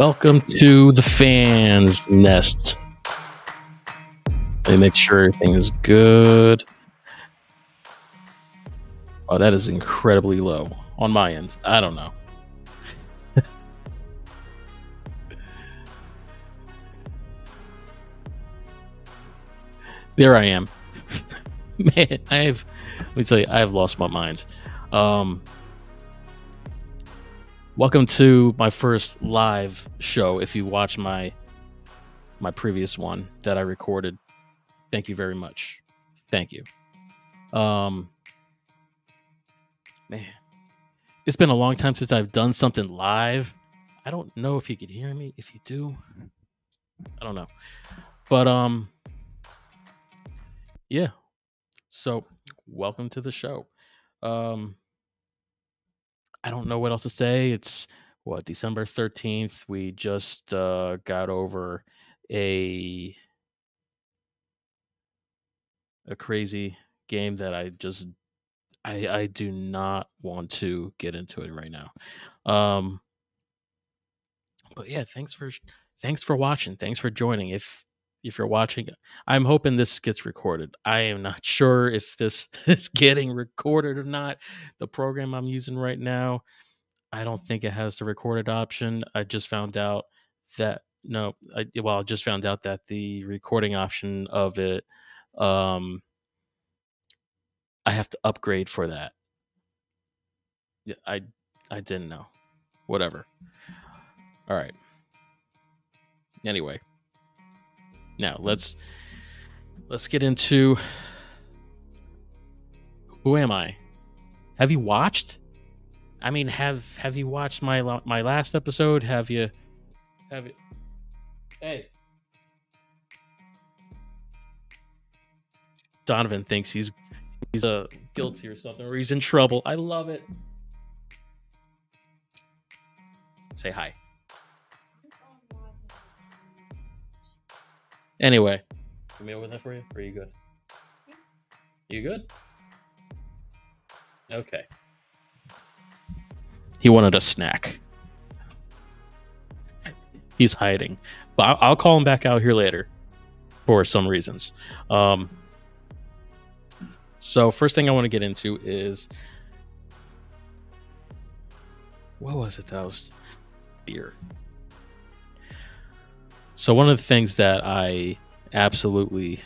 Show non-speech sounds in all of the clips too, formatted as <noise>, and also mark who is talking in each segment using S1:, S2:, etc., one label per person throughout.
S1: Welcome to the Phan's Nest. Let me make sure everything is good. Oh, that is incredibly low on my end. I don't know. there I am. <laughs> Man, I have let me tell you, I have lost my mind. Um welcome to my first live show. If you watch my my previous one that I recorded, thank you very much. Thank you. Um man, it's been a long time since I've done something live. I don't know if you could hear me. If you do, I don't know. But um yeah. So, welcome to the show. Um I don't know what else to say. It's what December 13th. We just uh got over a a crazy game that I just I I do not want to get into it right now. Um but yeah, thanks for thanks for watching. Thanks for joining. If if you're watching, I'm hoping this gets recorded. I am not <laughs> sure if this <laughs> is getting recorded or not. The program I'm using right now, I don't think it has the recorded option. I just found out that no, I, well, I just found out that the recording option of it, um, I have to upgrade for that. Yeah, I I didn't know. Whatever. All right. Anyway, now let's let's get into who am I? Have you watched? I mean, have have you watched my my last episode? Have you have you Hey. Donovan thinks he's he's uh guilty or something or he's in trouble. I love it. Say hi. Anyway, let me open that for you. Or are you good? You good? Okay. He wanted a snack. He's hiding, but I'll, I'll call him back out here later for some reasons. Um, so first thing I want to get into is what was it that was beer. So one of the things that I absolutely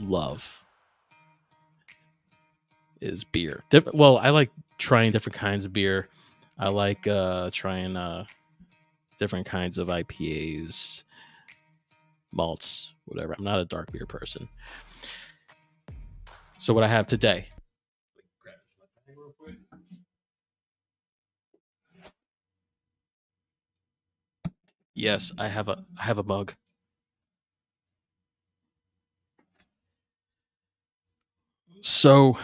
S1: love is beer. Well, I like trying different kinds of beer. I like uh trying uh different kinds of IPAs, malts, whatever. I'm not a dark beer person. So what I have today. Yes, I have a I have a mug. So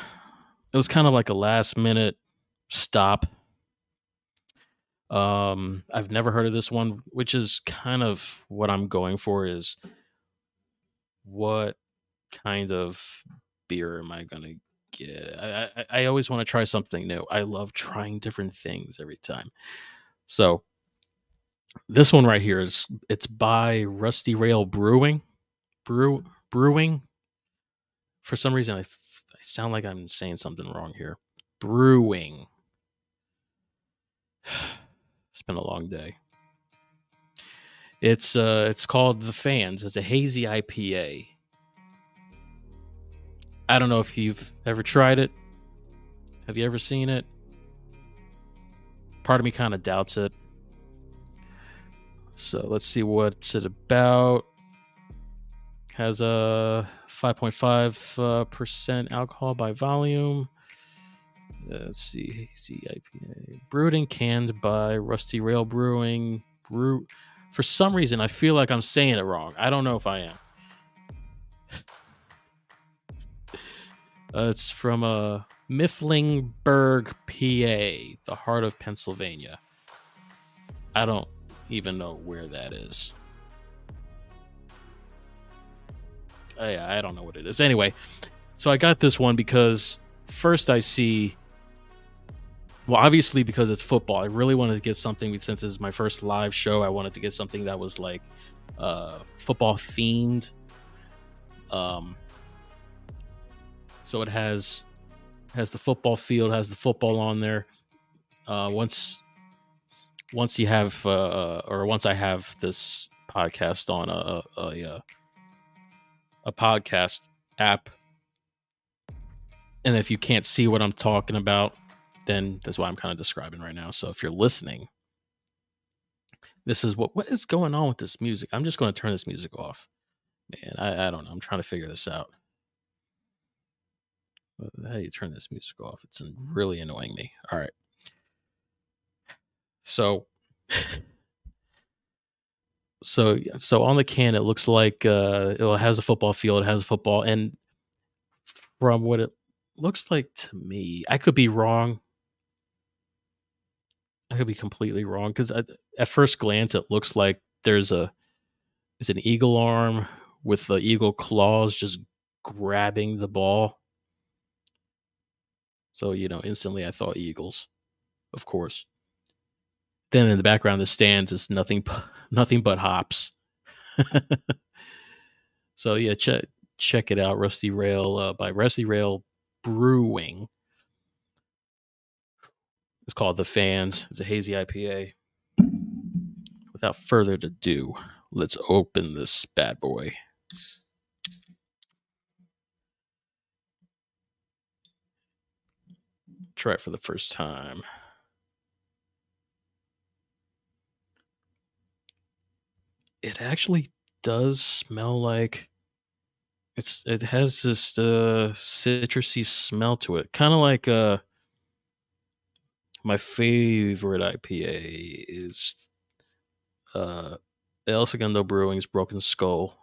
S1: it was kind of like a last minute stop. Um I've never heard of this one, which is kind of what I'm going for is what kind of beer am I gonna get? I I, I always want to try something new. I love trying different things every time. So this one right here is it's by Rusty Rail Brewing. Brew Brewing. For some reason, I, f- I sound like I'm saying something wrong here. Brewing. <sighs> It's been a long day. It's uh, it's called the Fans. It's a hazy IPA. I don't know if you've ever tried it. Have you ever seen it? Part of me kind of doubts it. So let's see what's it about. Has a 5.5 uh, percent alcohol by volume. Uh, let's see, hazy IPA, brewed and canned by Rusty Rail Brewing. Brew. For some reason, I feel like I'm saying it wrong. I don't know if I am. Uh, it's from uh, Mifflinburg, PA, the heart of Pennsylvania. I don't even know where that is. Uh, yeah, I don't know what it is. Anyway, so I got this one because first I see well, obviously because it's football, I really wanted to get something since this is my first live show. I wanted to get something that was like uh, football themed. Um, so it has has the football field, has the football on there. Uh, once once you have uh, or once I have this podcast on a a, a, a podcast app, and if you can't see what I'm talking about, then that's what I'm kind of describing right now. So if you're listening, this is what what is going on with this music. I'm just going to turn this music off. Man, I, I don't know. I'm trying to figure this out. How do you turn this music off? It's really annoying me. All right. So so so on the can it looks like uh it has a football field, it has a football and from what it looks like to me, I could be wrong. I could be completely wrong because at first glance it looks like there's a it's an eagle arm with the eagle claws just grabbing the ball. So you know, instantly I thought eagles, of course. Then in the background, the stands is nothing, <laughs> nothing but hops. <laughs> so yeah, check check it out, Rusty Rail uh, by Rusty Rail Brewing. It's called The Fans. It's a hazy IPA. Without further ado, let's open this bad boy. Try it for the first time. It actually does smell like it's it has this uh citrusy smell to it. Kind of like uh my favorite IPA is uh El Segundo Brewing's Broken Skull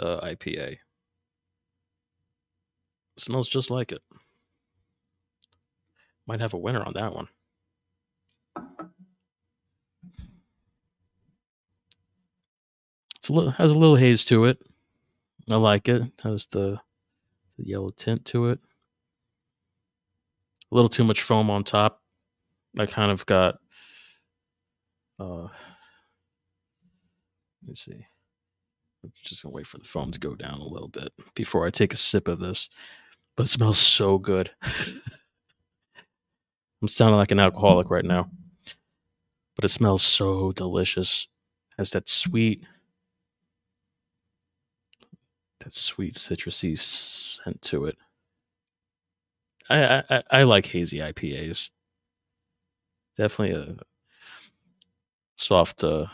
S1: uh, IPA. It smells just like it. Might have a winner on that one. It's a little has a little haze to it. I like it. Has the, the yellow tint to it. A little too much foam on top. I kind of got uh let's see. I'm just gonna wait for the foam to go down a little bit before I take a sip of this. But it smells so good. <laughs> I'm sounding like an alcoholic right now. But it smells so delicious. Has that sweet that sweet citrusy scent to it. I I, I like hazy IPAs. Definitely a soft uh,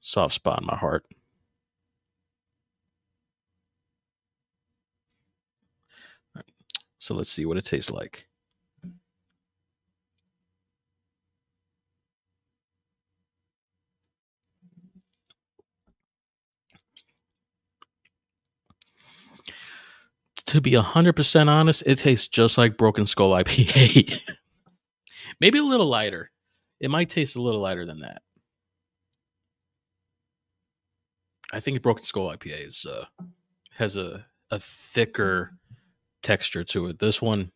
S1: soft spot in my heart. So let's see what it tastes like. To be 100% honest, it tastes just like Broken Skull IPA. <laughs> Maybe a little lighter. It might taste a little lighter than that. I think Broken Skull IPA is uh, has a a thicker texture to it. This one,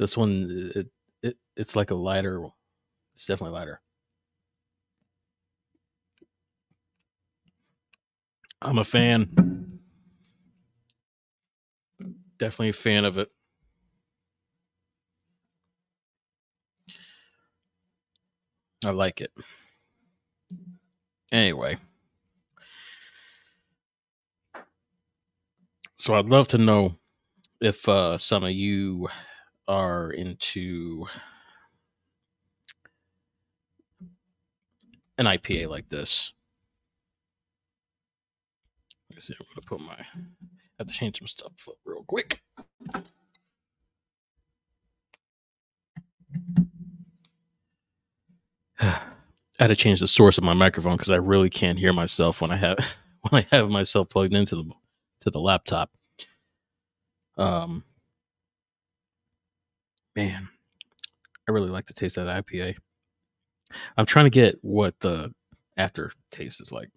S1: this one, it, it it's like a lighter. It's definitely lighter. I'm a fan definitely a fan of it. I like it. Anyway. So I'd love to know if uh, some of you are into an IPA like this. Let's see, I'm gonna put my have to change some stuff real quick. <sighs> I had to change the source of my microphone because I really can't hear myself when I have <laughs> when I have myself plugged into the to the laptop. Um, man, I really like to taste that IPA. I'm trying to get what the aftertaste is like.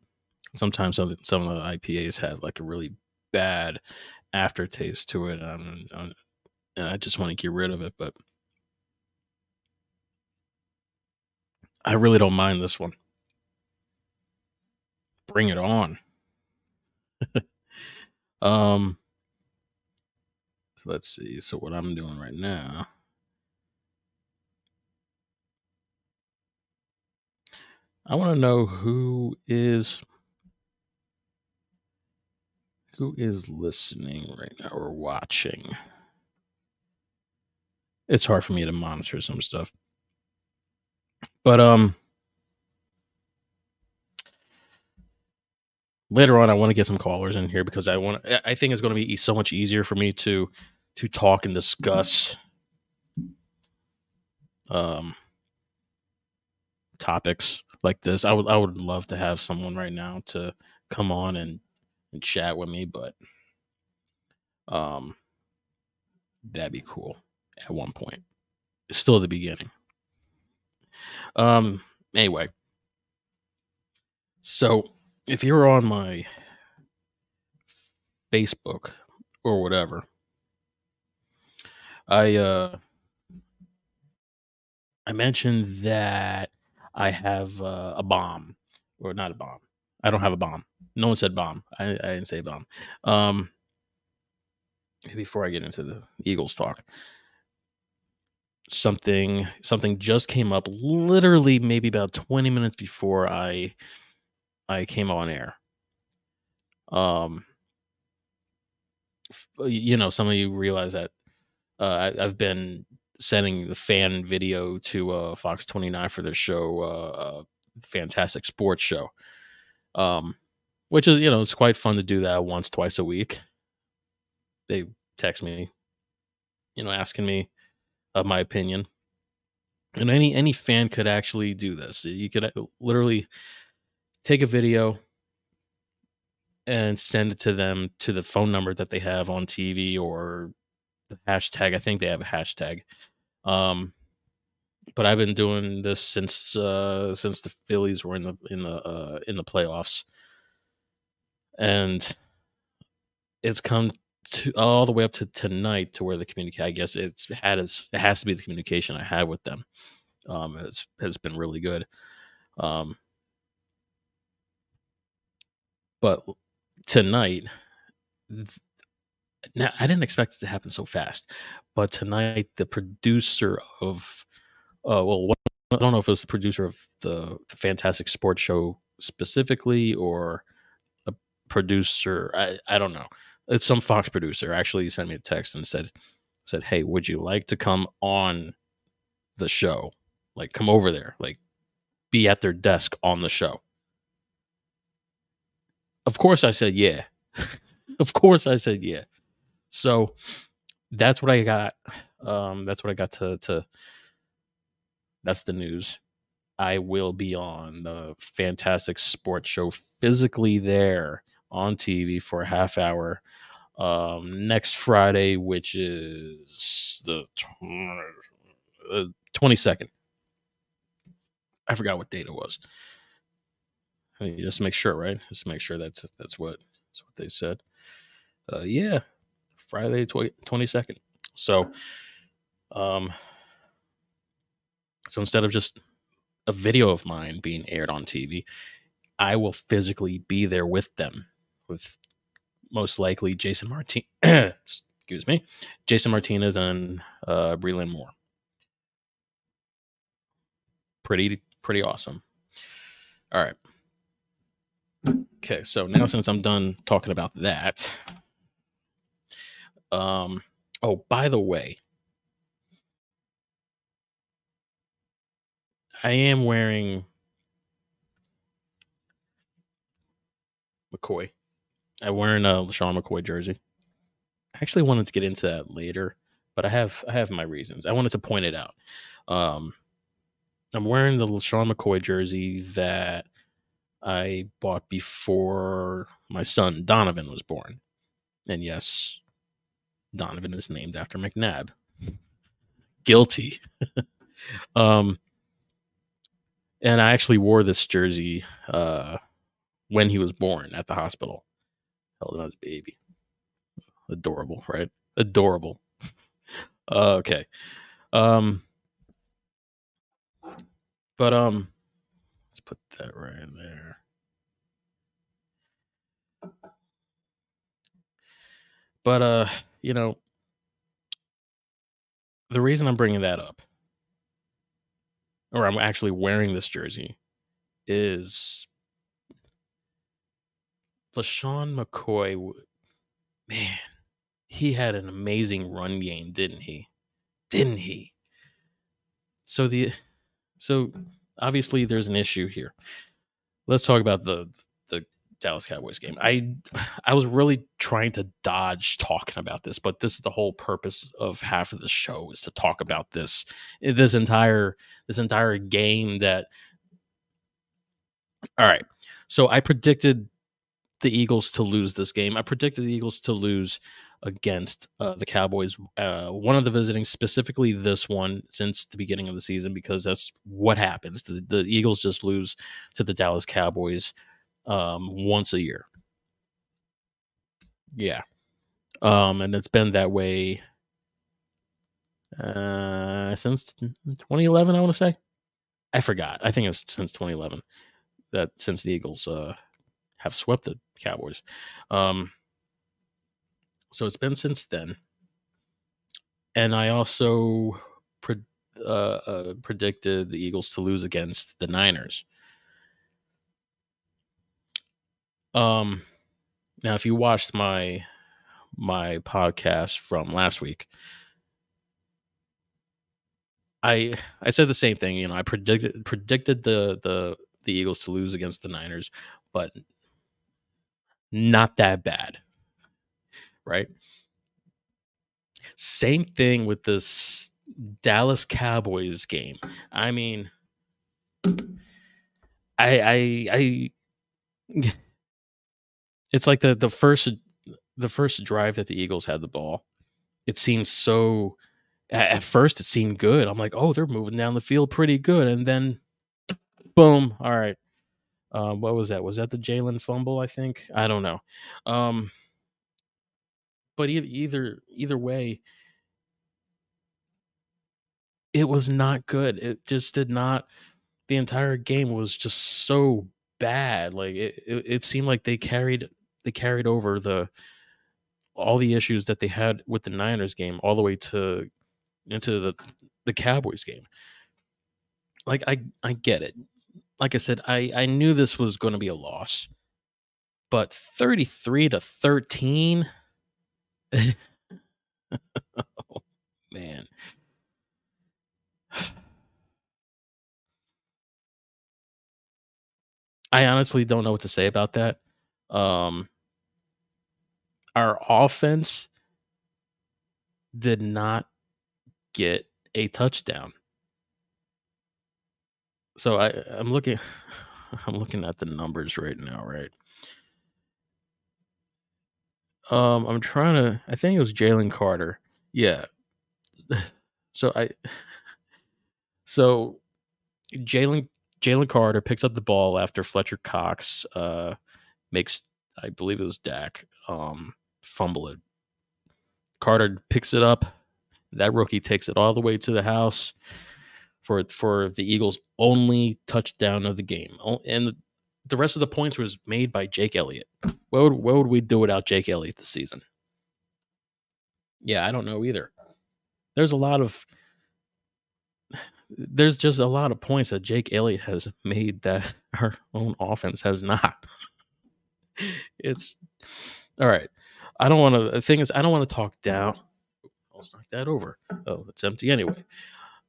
S1: Sometimes some some of the IPAs have like a really bad aftertaste to it. I'm, I'm, and I just want to get rid of it, but I really don't mind this one. Bring it on. <laughs> um, so let's see. So what I'm doing right now. I want to know who is who is listening right now or watching. It's hard for me to monitor some stuff. But um later on I want to get some callers in here because I want I think it's going to be so much easier for me to to talk and discuss um topics like this. I would I would love to have someone right now to come on and and chat with me, but um that'd be cool at one point. It's still the beginning. Um anyway. So if you're on my Facebook or whatever, I uh I mentioned that I have uh, a bomb or not a bomb. I don't have a bomb. No one said bomb. I, I didn't say bomb. Um before I get into the Eagles talk, something something just came up literally maybe about 20 minutes before I I came on air. Um you know, some of you realize that uh, I, have been sending the fan video to uh, Fox 29 for their show, uh, Fantastic Sports Show, um, which is, you know, it's quite fun to do that once, twice a week. They text me, you know, asking me of my opinion. And any any fan could actually do this. You could uh, literally take a video and send it to them to the phone number that they have on TV or the hashtag. I think they have a hashtag. Um, but I've been doing this since uh, since the Phillies were in the in the uh, in the playoffs, and it's come to all the way up to tonight to where the communication. I guess it's had as it has to be the communication I had with them. Um, has has been really good. Um, but tonight now I didn't expect it to happen so fast, but tonight the producer of, uh, well, I don't know if it was the producer of the, the Fantastic Sports Show specifically or a producer. I, I don't know. It's some Fox producer actually sent me a text and said, said, "Hey, would you like to come on the show? Like, come over there, like, be at their desk on the show." Of course, I said yeah. <laughs> of course, I said yeah. So that's what I got. Um, that's what I got to to. That's the news. I will be on the Fantastic Sports Show physically there on TV for a half hour um, next Friday, which is the twenty second. I forgot what date it was. I mean, just make sure, right? Just make sure that's that's what that's what they said. Uh, yeah, Friday twenty second. So, um, so instead of just a video of mine being aired on TV, I will physically be there with them, with most likely Jason Martin. <clears throat> excuse me, Jason Martinez and uh, Breland Moore. Pretty pretty awesome. All right. Okay, so now since I'm done talking about that, um, oh, by the way, I am wearing McCoy. I'm wearing a LeSean McCoy jersey. I actually wanted to get into that later, but I have I have my reasons. I wanted to point it out. Um, I'm wearing the LeSean McCoy jersey that I bought before my son Donovan was born. And yes, Donovan is named after McNabb. <laughs> Guilty. <laughs> um, and I actually wore this jersey uh, when he was born at the hospital. Held him as a baby. Adorable, right? Adorable. uh, <laughs> okay. Um, but um, Let's put that right in there. But uh, you know, the reason I'm bringing that up, or I'm actually wearing this jersey, is LeSean McCoy. Man, he had an amazing run game, didn't he? Didn't he? So the so obviously there's an issue here. Let's talk about the the Dallas Cowboys game. I I was really trying to dodge talking about this, but this is the whole purpose of half of the show is to talk about this this entire this entire game that All right. So I predicted the Eagles to lose this game. I predicted the Eagles to lose against uh, the Cowboys. Uh, one of the visiting, specifically this one, since the beginning of the season, because that's what happens. The, the Eagles just lose to the Dallas Cowboys um, once a year. Yeah. Um, and it's been that way uh, since 2011, I want to say. I forgot. I think it's since 2011 that since the Eagles uh, have swept the Cowboys. Um, so it's been since then. And I also pre- uh, uh, predicted the Eagles to lose against the Niners. Um, now, if you watched my my podcast from last week, I I said the same thing. You know, I predicted predicted the the the Eagles to lose against the Niners, but not that bad, right? Same thing with this Dallas Cowboys game. I mean, I I I it's like the the first the first drive that the Eagles had the ball. It seemed so at first it seemed good. I'm like, oh, they're moving down the field pretty good, and then boom. All right, uh, what was that? Was that the Jalen fumble? I think I don't know. Um, but either either way, it was not good. It just did not. The entire game was just so bad. Like it, it, it seemed like they carried they carried over the all the issues that they had with the Niners game all the way to into the the Cowboys game. Like I I get it. Like I said, I I knew this was going to be a loss. But 33 to 13 <laughs> oh, man. <sighs> I honestly don't know what to say about that. Um our offense did not get a touchdown. So I, I'm looking <laughs> I'm looking at the numbers right now, right? Um, I'm trying to I think it was Jalen Carter. Yeah. <laughs> So I <laughs> so Jalen Jalen Carter picks up the ball after Fletcher Cox uh makes I believe it was Dak um fumble it. Carter picks it up. That rookie takes it all the way to the house for for the Eagles' only touchdown of the game. And the rest of the points was made by Jake Elliott. What would, what would we do without Jake Elliott this season? Yeah, I don't know either. There's a lot of there's just a lot of points that Jake Elliott has made that <laughs> our own offense has not. <laughs> it's all right. I don't want to. The thing is, I don't want to talk down. I'll knock that over. Oh, it's empty anyway.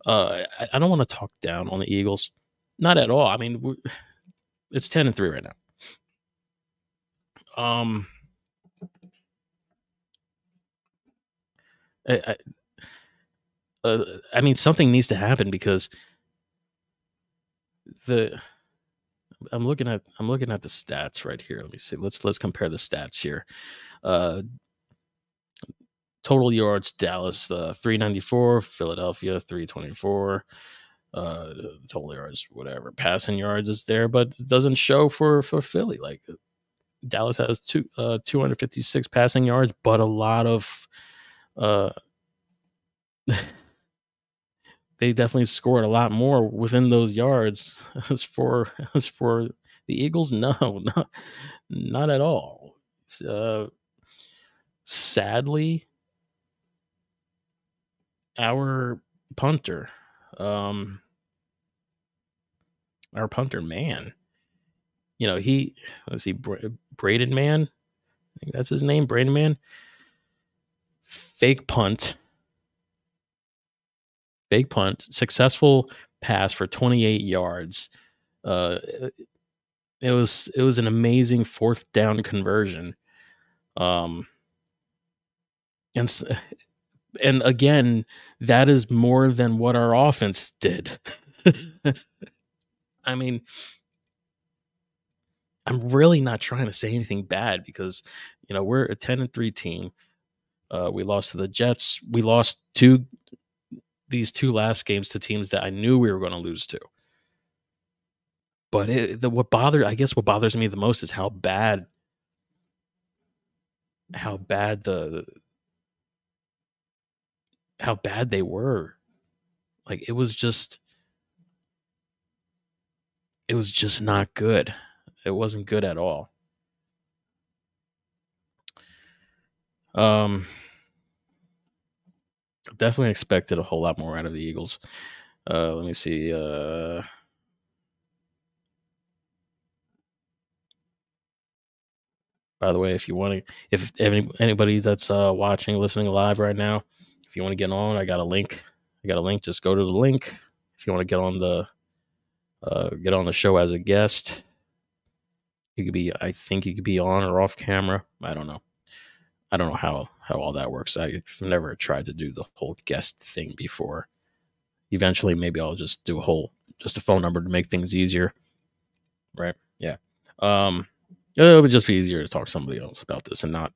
S1: Uh, I, I don't want to talk down on the Eagles. Not at all. I mean, <sighs> it's ten and three right now. Um, I, I, uh, I mean, something needs to happen because the I'm looking at I'm looking at the stats right here. Let me see. Let's let's compare the stats here. Uh, total yards: Dallas uh, 394, Philadelphia 324. Uh, total yards, whatever. Passing yards is there, but it doesn't show for for Philly. Like Dallas has two uh 256 passing yards, but a lot of uh <laughs> they definitely scored a lot more within those yards. <laughs> As for <laughs> as for the Eagles, no, <laughs> not not at all. Uh, sadly, our punter, um, our punter man, you know, he let's see, Bra- Braden Mann, I think that's his name, Braden Mann. Fake punt, fake punt, successful pass for 28 yards. Uh, it was it was an amazing fourth down conversion. Um, and <sighs> and again, that is more than what our offense did. <laughs> I mean, I'm really not trying to say anything bad because you know we're a 10 and 3 team. Uh, we lost to the Jets. We lost two these two last games to teams that I knew we were going to lose to. But it, the, what bothered, I guess, what bothers me the most is how bad, how bad the, how bad they were. Like it was just, it was just not good. It wasn't good at all. Um, definitely expected a whole lot more out of the Eagles. Uh, let me see. Uh, by the way, if you want to, if any, anybody that's uh, watching, listening live right now, if you want to get on, I got a link. I got a link. Just go to the link. If you want to get on the, uh, get on the show as a guest, you could be. I think you could be on or off camera. I don't know. I don't know how how all that works. I've never tried to do the whole guest thing before. Eventually, maybe I'll just do a whole just a phone number to make things easier. Right? Yeah. Um, it would just be easier to talk to somebody else about this and not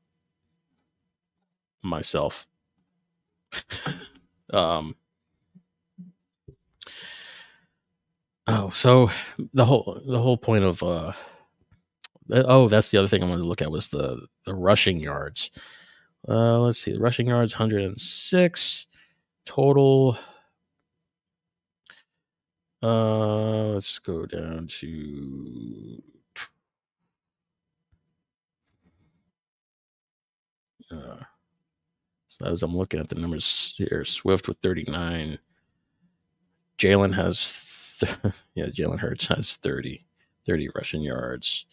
S1: myself. <laughs> um. Oh, so the whole the whole point of uh oh that's the other thing I wanted to look at was the the rushing yards. Uh, let's see, rushing yards 106 total. Uh, let's go down to. Uh, so as I'm looking at the numbers here, Swift with 39. Jalen has, th- <laughs> yeah, Jalen Hurts has 30, 30 rushing yards.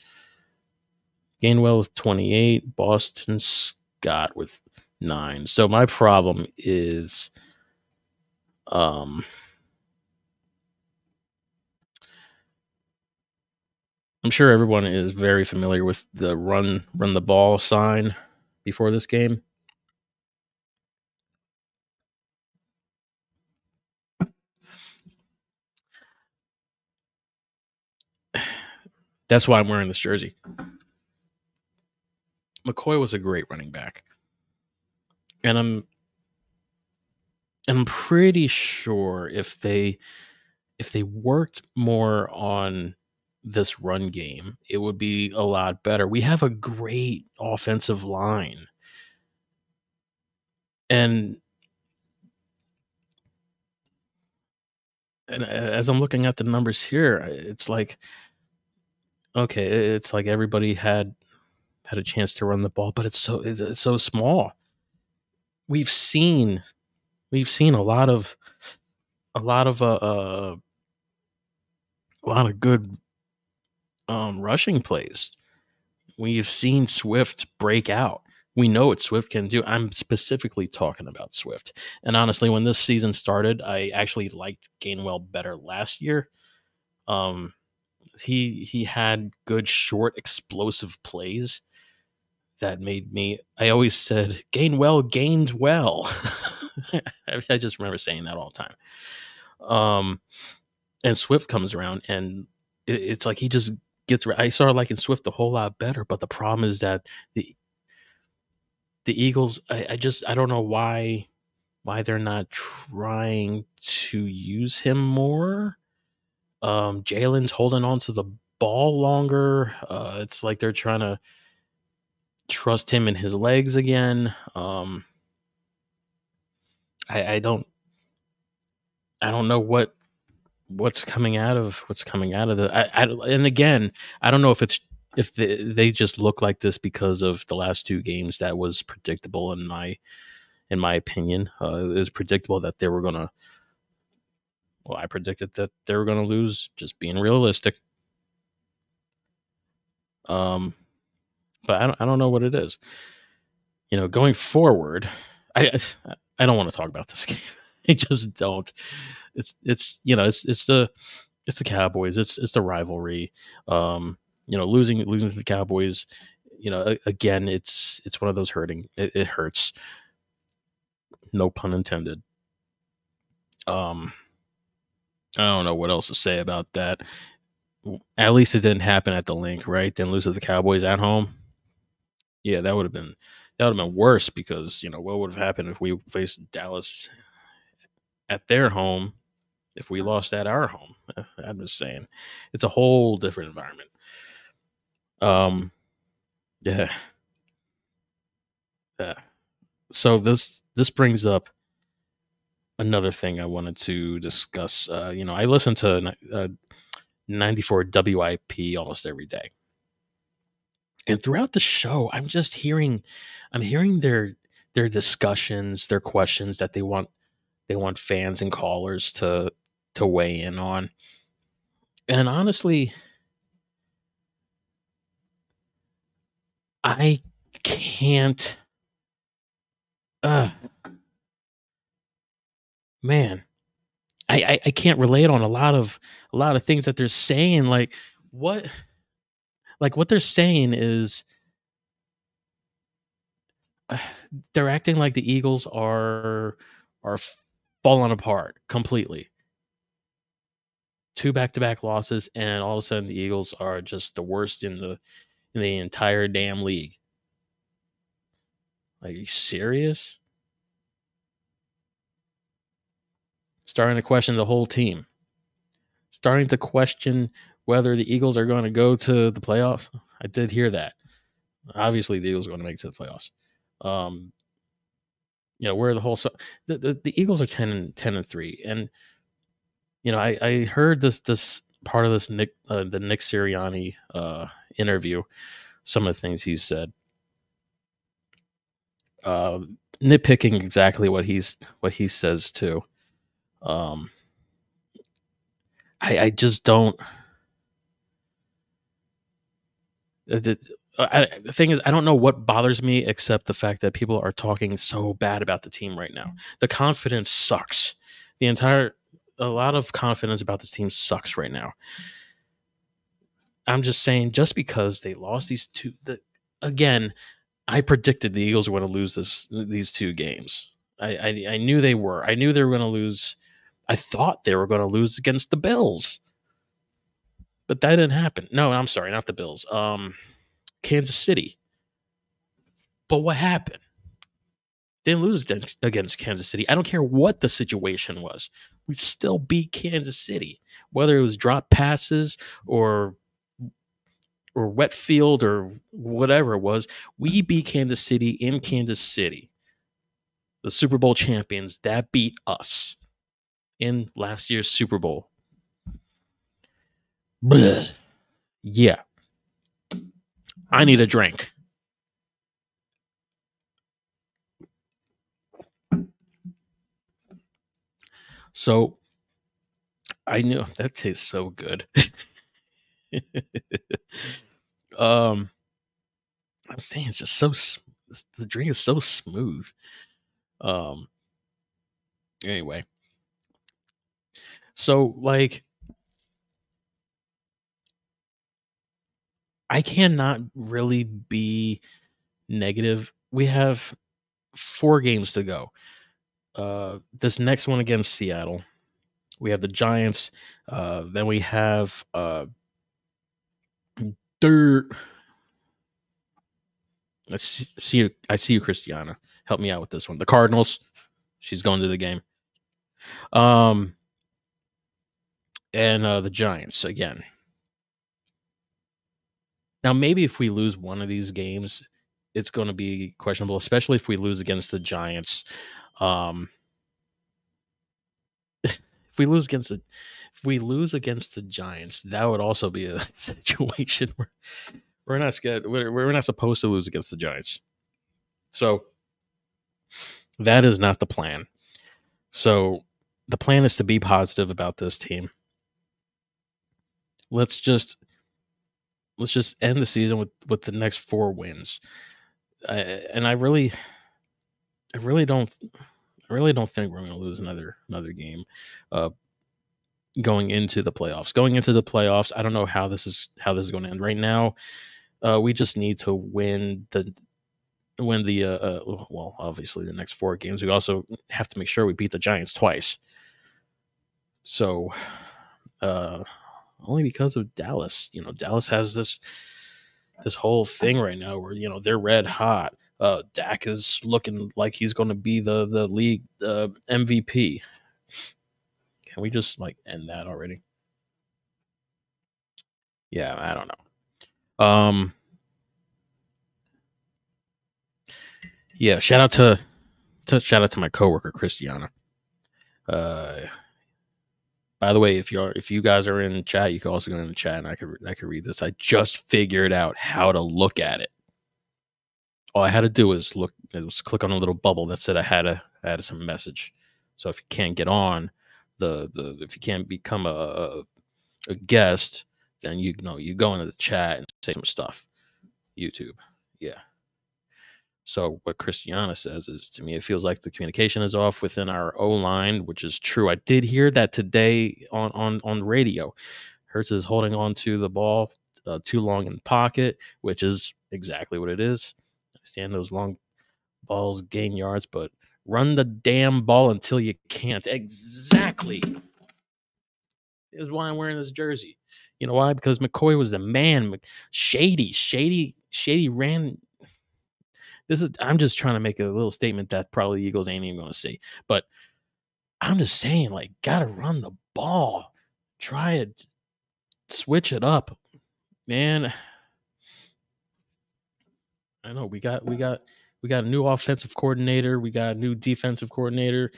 S1: Gainwell with 28. Boston Scott with nine. So my problem is um I'm sure everyone is very familiar with the run run the ball sign before this game. <sighs> That's why I'm wearing this jersey. McCoy was a great running back. And I'm I'm pretty sure if they if they worked more on this run game, it would be a lot better. We have a great offensive line. And and uh, as I'm looking at the numbers here, it's like okay, it's like everybody had had a chance to run the ball, but it's so it's, it's so small. We've seen we've seen a lot of a lot of uh, uh a lot of good um rushing plays. We've seen Swift break out. We know what Swift can do. I'm specifically talking about Swift. And honestly, when this season started, I actually liked Gainwell better last year. Um he he had good short explosive plays that made me I always said gain well gained well. <laughs> I just remember saying that all the time. Um and Swift comes around and it, it's like he just gets I started liking Swift a whole lot better, but the problem is that the the Eagles I, I just I don't know why why they're not trying to use him more. Um Jalen's holding on to the ball longer. Uh it's like they're trying to trust him in his legs again. Um, I, I don't. I don't know what what's coming out of what's coming out of the I, I and again I don't know if it's if they, they just look like this because of the last two games that was predictable in my in my opinion uh, it was predictable that they were gonna well I predicted that they were gonna lose just being realistic um but I don't, I don't know what it is you know going forward I I don't want to talk about this <laughs> game I just don't it's it's you know it's it's the it's the Cowboys. It's it's the rivalry. Um, you know, losing losing to the Cowboys. You know, again, it's it's one of those hurting. It, it hurts. No pun intended. Um, I don't know what else to say about that. At least it didn't happen at the Linc, right? Didn't lose to the Cowboys at home. Yeah, that would have been that would have been worse because you know what would have happened if we faced Dallas at their home if we lost at our home. <laughs> I'm just saying, it's a whole different environment. Um, yeah, yeah. So this this brings up another thing I wanted to discuss. Uh, you know, I listen to uh, 94 WIP almost every day. And throughout the show, I'm just hearing I'm hearing their their discussions, their questions that they want they want fans and callers to to weigh in on. And honestly, I can't. Uh, man, I, I can't relate on a lot of a lot of things that they're saying. Like what, like what they're saying is, uh, <sighs> they're acting like the Eagles are are falling apart completely two back-to-back losses, and all of a sudden the Eagles are just the worst in the in the entire damn league. Are you serious? Starting to question the whole team. Starting to question whether the Eagles are going to go to the playoffs. I did hear that. Obviously, the Eagles are going to make it to the playoffs. Um, you know, where the whole so the, the, the Eagles are 10 and 10 and 3 and you know, I, I heard this this part of this Nick uh, the Nick Sirianni uh, interview, some of the things he said, uh, nitpicking exactly what he's what he says too. Um, I I just don't. Uh, the, uh, I, the thing is, I don't know what bothers me except the fact that people are talking so bad about the team right now. The confidence sucks. The entire a lot of confidence about this team sucks right now. I'm just saying, just because they lost these two, the, again, I predicted the Eagles were going to lose this these two games. I, I, I knew they were. I knew they were going to lose. I thought they were going to lose against the Bills, but that didn't happen. No, I'm sorry, not the Bills. Um, Kansas City. But what happened? didn't lose against Kansas City. I don't care what the situation was. We still beat Kansas City, whether it was drop passes or or wet field or whatever it was. We beat Kansas City in Kansas City. The Super Bowl champions that beat us in last year's Super Bowl. Blech. Yeah. I need a drink. So I knew <laughs> that tastes so good. <laughs> um, I'm saying it's just so the drink is so smooth. Um. Anyway, so like I cannot really be negative. We have four games to go. Uh, this next one against Seattle. We have the Giants. Uh, then we have uh, Dirt. I see you. I see you, Christiana. Help me out with this one. The Cardinals. She's going to the game. Um, and uh, the Giants again. Now, maybe if we lose one of these games, it's going to be questionable, especially if we lose against the Giants. Um, <laughs> if we lose against the if we lose against the Giants, that would also be a <laughs> situation where we're not scared. We're, we're not supposed to lose against the Giants. So that is not the plan. So the plan is to be positive about this team. Let's just let's just end the season with with the next four wins. Uh, and I really I really don't I really don't think we're going to lose another another game uh going into the playoffs. Going into the playoffs, I don't know how this is how this is going to end. Right now, uh we just need to win the win the uh, uh, well, obviously the next four games. We also have to make sure we beat the Giants twice. So, uh, only because of Dallas, you know, Dallas has this this whole thing right now where you know they're red hot. Uh, Dak is looking like he's going to be the the league uh, MVP. Can we just like end that already? Yeah, I don't know. Um, yeah, shout out to, to shout out to my coworker Christiana. Uh, by the way, if you're if you guys are in chat, you can also go in the chat and I could I could read this. I just figured out how to look at it. All I had to do was look was click on a little bubble that said I had a I had some message. So if you can't get on the the if you can't become a a guest, then you know you go into the chat and say some stuff. YouTube. Yeah. So what Christiana says is to me, it feels like the communication is off within our O line, which is true. I did hear that today on on on radio. Hurts is holding on to the ball uh, too long in the pocket, which is exactly what it is. I understand those long balls gain yards, but run the damn ball until you can't. Exactly. Is why I'm wearing this jersey. You know why? Because McCoy was the man. Shady, shady, shady ran this is I'm just trying to make a little statement that probably Eagles ain't even gonna see. But I'm just saying, like, gotta run the ball. Try it, switch it up. Man. I know we got we got we got a new offensive coordinator, we got a new defensive coordinator.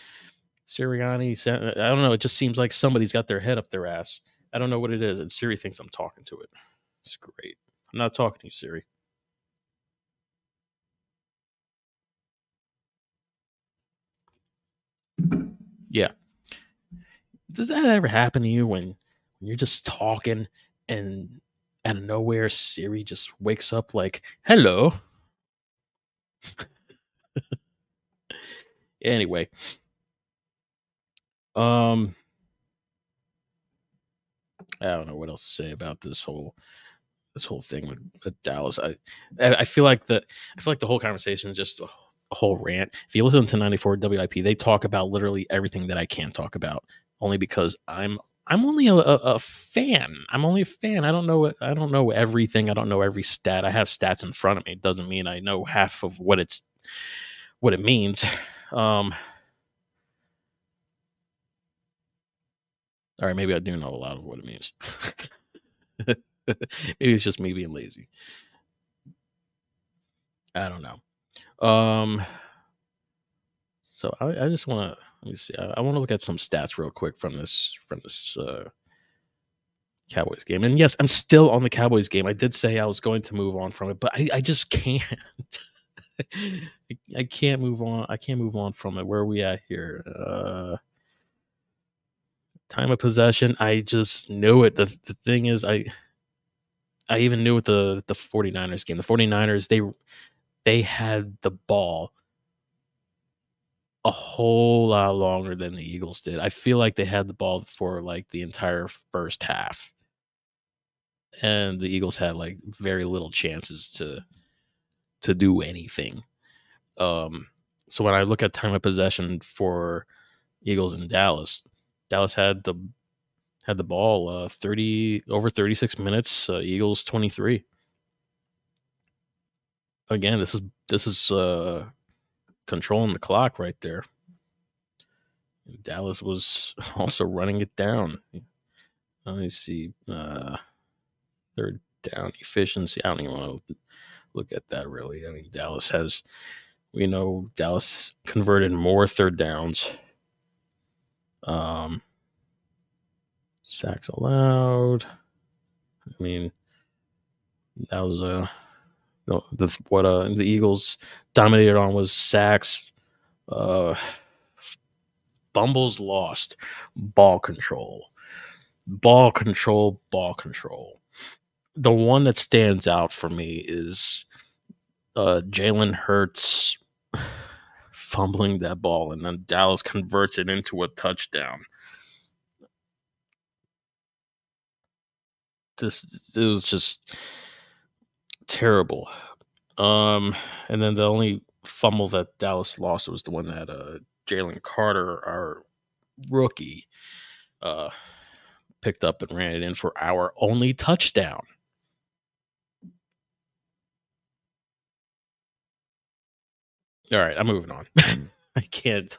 S1: Sirianni, I don't know. It just seems like somebody's got their head up their ass. I don't know what it is, and Siri thinks I'm talking to it. It's great. I'm not talking to you, Siri. Yeah. Does that ever happen to you when, when you're just talking and out of nowhere Siri just wakes up like, "Hello." <laughs> anyway, um I don't know what else to say about this whole this whole thing with, with Dallas. I I feel like the I feel like the whole conversation is just whole rant. If you listen to 94 WIP, they talk about literally everything that I can't talk about, only because I'm I'm only a, a, a, fan. I'm only a fan. I don't know. I don't know everything. I don't know every stat. I have stats in front of me. It doesn't mean I know half of what it's what it means. <laughs> Um, all right, maybe I do know a lot of what it means. <laughs> maybe it's just me being lazy. I don't know. Um, so I, I just want to let me see. I, I want to look at some stats real quick from this from this uh, Cowboys game. And yes, I'm still on the Cowboys game. I did say I was going to move on from it, but I, I just <laughs> can't. I, can't move on. I can't move on from it. Where are we at here? Uh, time of possession. I just knew it. The the thing is, I I even knew with the the 49ers game. The 49ers they they had the ball a whole lot longer than the Eagles did. I feel like they had the ball for like the entire first half. And the Eagles had like very little chances to to do anything. Um so when I look at time of possession for Eagles in Dallas, Dallas had the had the ball uh 30 over 36 minutes, uh, Eagles 23 again, this is this is uh, controlling the clock right there. Dallas was <laughs> also running it down. Let me see. Uh, third down efficiency. I don't even want to look at that really. I mean, Dallas has, we know Dallas converted more third downs. Um, Sacks allowed. I mean, that was uh, the what uh the Eagles dominated on was sacks, uh, fumbles lost, ball control, ball control, ball control. The one that stands out for me is uh, Jalen Hurts fumbling that ball, and then Dallas converts it into a touchdown. This it was just terrible. Um, and then the only fumble that Dallas lost was the one that uh, Jalen Carter, our rookie, uh, picked up and ran it in for our only touchdown. All right, I'm moving on. <laughs> I can't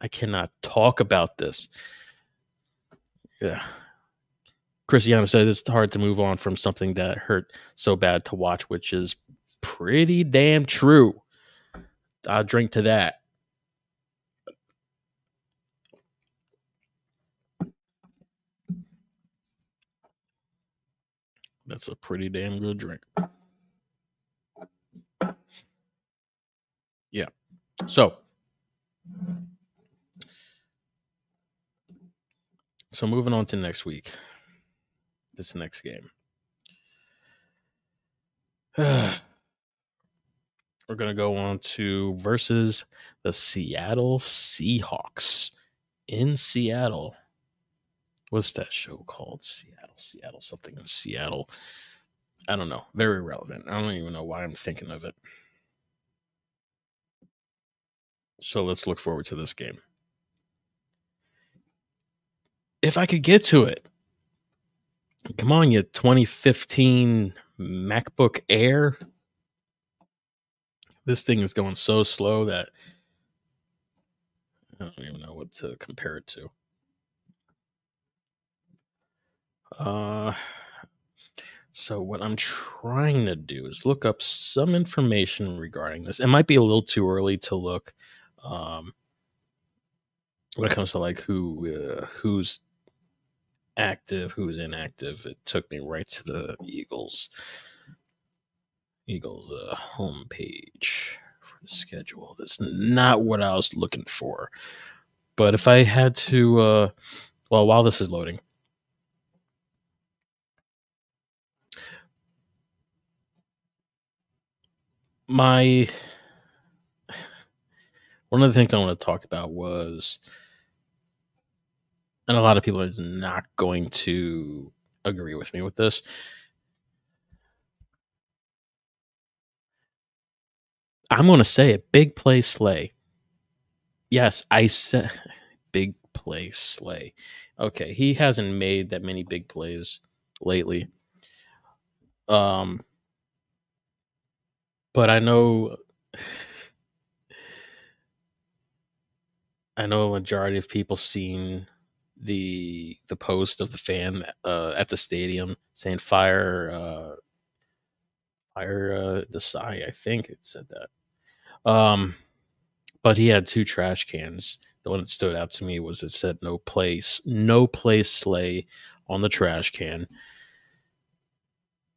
S1: I cannot talk about this. Yeah. Christiana says it's hard to move on from something that hurt so bad to watch, which is pretty damn true. I'll drink to that. That's a pretty damn good drink. Yeah. So, so moving on to next week. This next game. <sighs> We're going to go on to versus the Seattle Seahawks in Seattle. What's that show called? Seattle, Seattle, something in Seattle. I don't know. Very relevant. I don't even know why I'm thinking of it. So let's look forward to this game. If I could get to it. Come on, you 2015 MacBook Air. This thing is going so slow that I don't even know what to compare it to. Uh, so what I'm trying to do is look up some information regarding this. It might be a little too early to look um, when it comes to like who uh, who's active, who's inactive. It took me right to the Eagles Eagles uh, homepage for the schedule. That's not what I was looking for. But if I had to, uh, well, while this is loading, my <sighs> one of the things I want to talk about was, and a lot of people are not going to agree with me with this. I'm going to say it. Big play Slay. Yes, I said <laughs> big play Slay. Okay, he hasn't made that many big plays lately. Um, but I know <sighs> I know a majority of people seen the the post of the fan uh, at the stadium saying fire uh, fire uh, Desai. I think it said that. Um, but he had two trash cans. The one that stood out to me was it said no place, no place Slay on the trash can.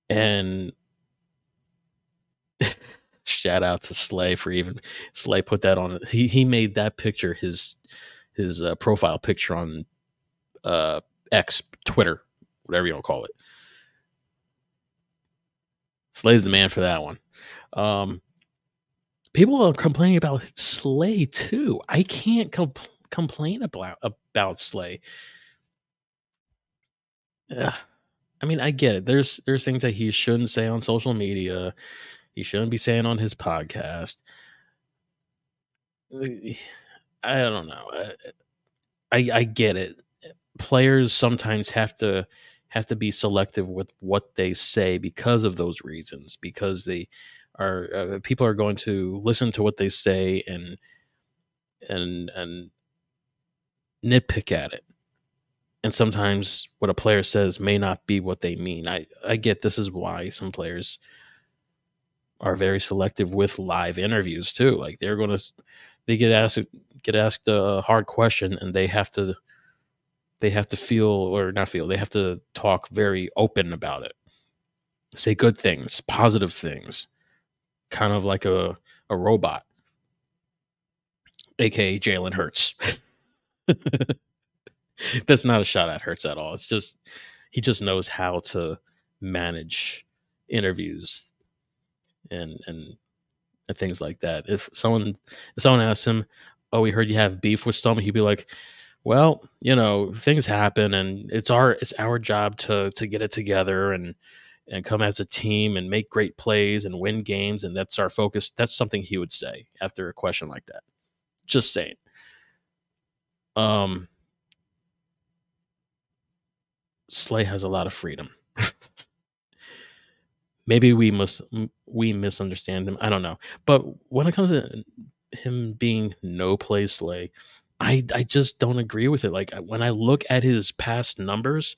S1: And <laughs> shout out to Slay for even Slay put that on. He he made that picture his his uh, profile picture on uh, X Twitter, whatever you want to call it. Slay's the man for that one. Um, people are complaining about Slay too. I can't comp- complain about about Slay. Ugh. I mean, I get it. There's there's things that he shouldn't say on social media. He shouldn't be saying on his podcast. <sighs> I don't know. I I get it. Players sometimes have to have to be selective with what they say because of those reasons. Because they are uh, people are going to listen to what they say and and and nitpick at it. And sometimes what a player says may not be what they mean. I I get this is why some players are very selective with live interviews too. Like they're going to they get asked get asked a hard question and they have to they have to feel or not feel they have to talk very open about it. Say good things positive things kind of like a, a robot aka jalen hurts. <laughs> That's not a shot at hurts at all. It's just he just knows how to manage interviews and and and things like that. If someone if someone asks him oh we heard you have beef with someone he'd be like well, you know, things happen and it's our it's our job to to get it together and and come as a team and make great plays and win games and that's our focus. That's something he would say after a question like that. Just saying. Um Slay has a lot of freedom. <laughs> Maybe we must we misunderstand him. I don't know. But when it comes to him being no play Slay, I I just don't agree with it. Like when I look at his past numbers,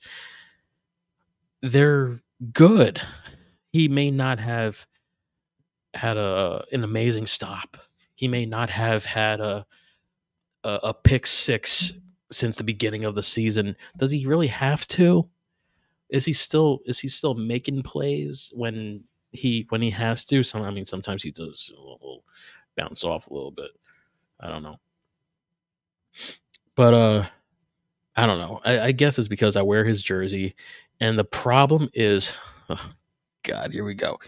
S1: they're good. He may not have had a an amazing stop. He may not have had a a, a pick six since the beginning of the season. Does he really have to? Is he still is he still making plays when he when he has to? Some I mean sometimes he does bounce off a little bit. I don't know. But uh I don't know. I, I guess it's because I wear his jersey. And the problem is <sighs> oh, God, here we go.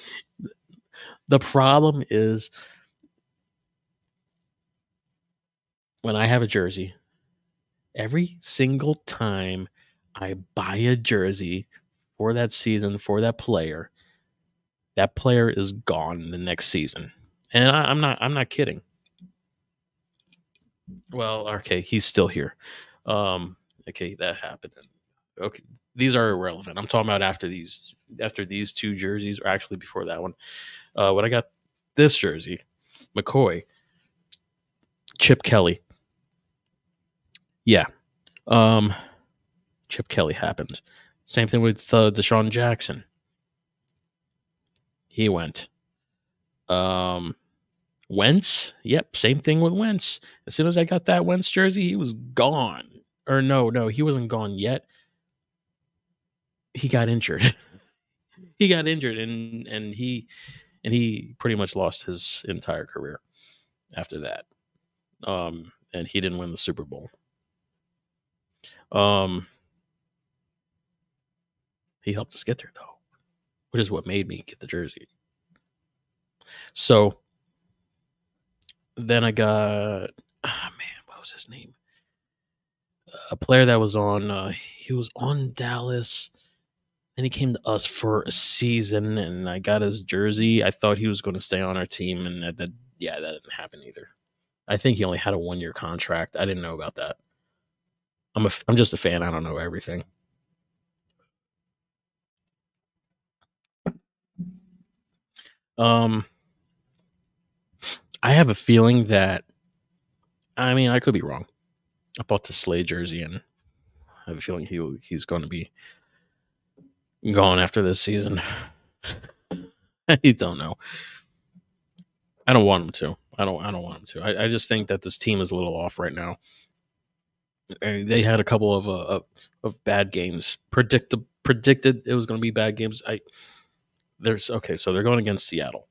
S1: The problem is when I have a jersey, every single time I buy a jersey for that season, for that player, that player is gone the next season. And I, I'm not I'm not kidding. Well, okay, he's still here. Um, okay, that happened. Okay, these are irrelevant. I'm talking about after these, after these two jerseys, or actually before that one. Uh, when I got this jersey, McCoy, Chip Kelly. Yeah, um, Chip Kelly happened. Same thing with uh, DeSean Jackson. He went. Um, Wentz, yep, same thing with Wentz. As soon as I got that Wentz jersey, he was gone. Or no, no, he wasn't gone yet. He got injured. <laughs> he got injured and and he and he pretty much lost his entire career after that. Um and he didn't win the Super Bowl. Um he helped us get there though, which is what made me get the jersey. So then I got ah oh man, what was his name? A player that was on uh he was on Dallas. Then he came to us for a season and I got his jersey. I thought he was going to stay on our team and that, that yeah, that didn't happen either. I think he only had a one year contract. I didn't know about that. I'm a I'm just a fan. I don't know everything. Um I have a feeling that I mean, I could be wrong. I bought the Slay jersey and I have a feeling he he's going to be gone after this season. <laughs> I don't know. I don't want him to. I don't. I don't want him to. I, I just think that this team is a little off right now. And They had a couple of uh, of, of bad games. Predicted predicted it was going to be bad games. I there's okay. So they're going against Seattle.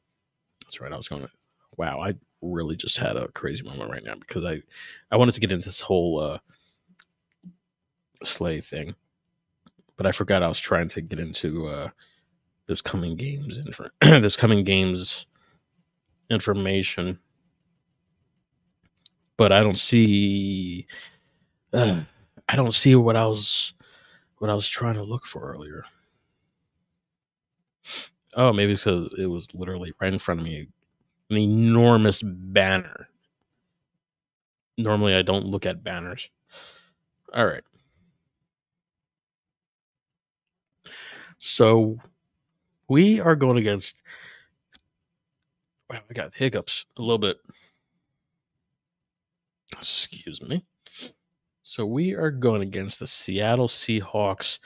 S1: That's right. I was going to wow, I really just had a crazy moment right now because I I wanted to get into this whole uh slay thing, but I forgot I was trying to get into uh this coming games <clears throat> this coming games information, but I don't see uh, <sighs> I don't see what I was what I was trying to look for earlier. Oh, maybe because it was literally right in front of me an enormous banner. Normally, I don't look at banners. All right. So we are going against. Wow, I got hiccups a little bit. Excuse me. So we are going against the Seattle Seahawks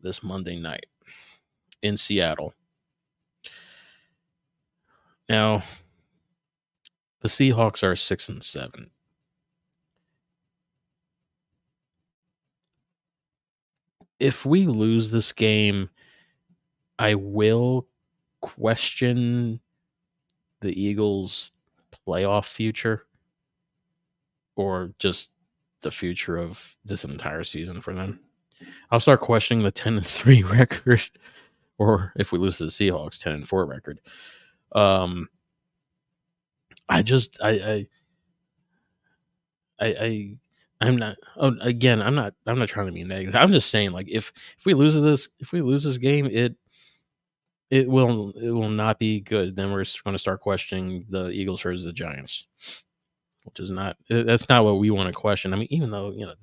S1: this Monday night in Seattle. Now, the Seahawks are six and seven. if we lose this game, I will question the Eagles' playoff future or just the future of this entire season for them. I'll start questioning the 10 and 3 <laughs> record or if we lose to the Seahawks 10 and 4 record. Um I just I I I, I I'm not. Oh, again, I'm not. I'm not trying to be negative. I'm just saying, like, if if we lose this, if we lose this game, it it will it will not be good. Then we're going to start questioning the Eagles versus the Giants, which is not. That's not what we want to question. I mean, even though you know,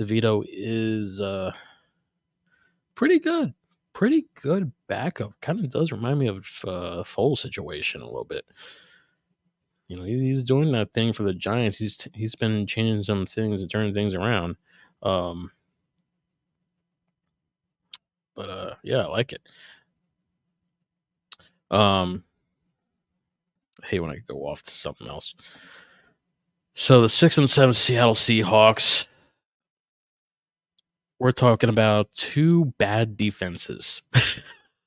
S1: DeVito is uh pretty good, pretty good backup. Kind of does remind me of uh, Foles situation a little bit you know, he's doing that thing for the Giants. He's he's been changing some things and turning things around. Um, but uh, yeah, I like it. Um, I hate when I go off to something else. So the six and seven Seattle Seahawks. We're talking about two bad defenses.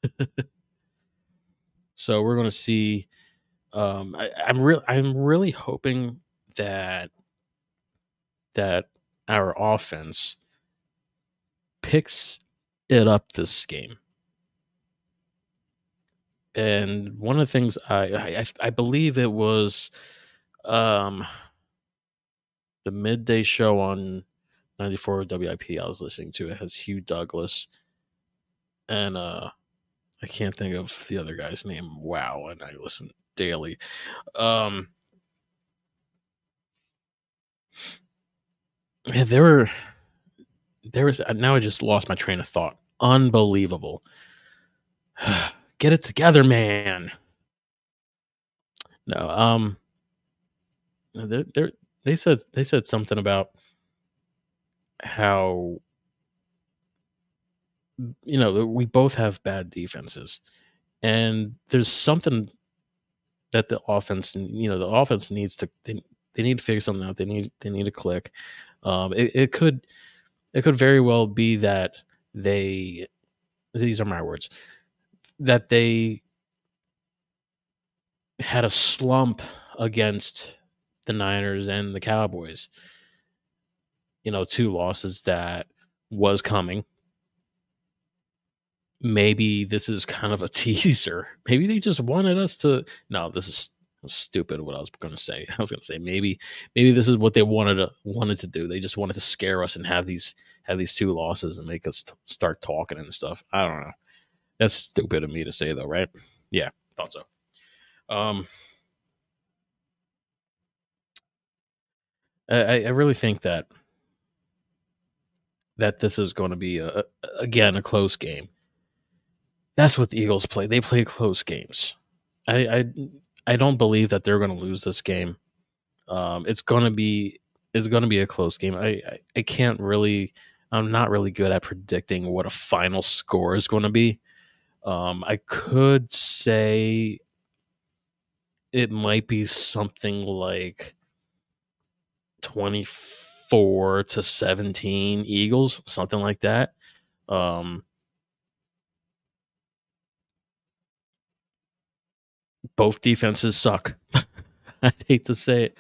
S1: <laughs> so we're going to see um, I, I'm real. I'm really hoping that that our offense picks it up this game. And one of the things I I, I believe it was um, the midday show on 94 WIP I was listening to. It has Hugh Douglas and uh I can't think of the other guy's name. Wow, and I listened daily. Um, yeah, there were there was now I just lost my train of thought. Unbelievable. <sighs> Get it together, man. No, um, they they they said they said something about how you know we both have bad defenses, and there's something that the offense, you know, the offense needs to they, they need to figure something out. They need they need to click. Um, it, it could it could very well be that they these are my words that they had a slump against the Niners and the Cowboys. You know, two losses that was coming maybe this is kind of a <laughs> teaser. Maybe they just wanted us to. No, this is stupid. What I was going to say. <laughs> I was going to say maybe maybe this is what they wanted to wanted to do. They just wanted to scare us and have these have these two losses and make us t- start talking and stuff. I don't know. That's stupid of me to say though, right? Yeah, thought so. Um, I, I really think that that this is going to be a, again a close game that's what the Eagles play. They play close games. I I, I don't believe that they're going to lose this game. Um, it's going to be it's going to be a close game. I, I I can't really. I'm not really good at predicting what a final score is going to be. Um, I could say it might be something like 24 to 17 Eagles, something like that. Um, both defenses suck. <laughs> I'd hate to say it.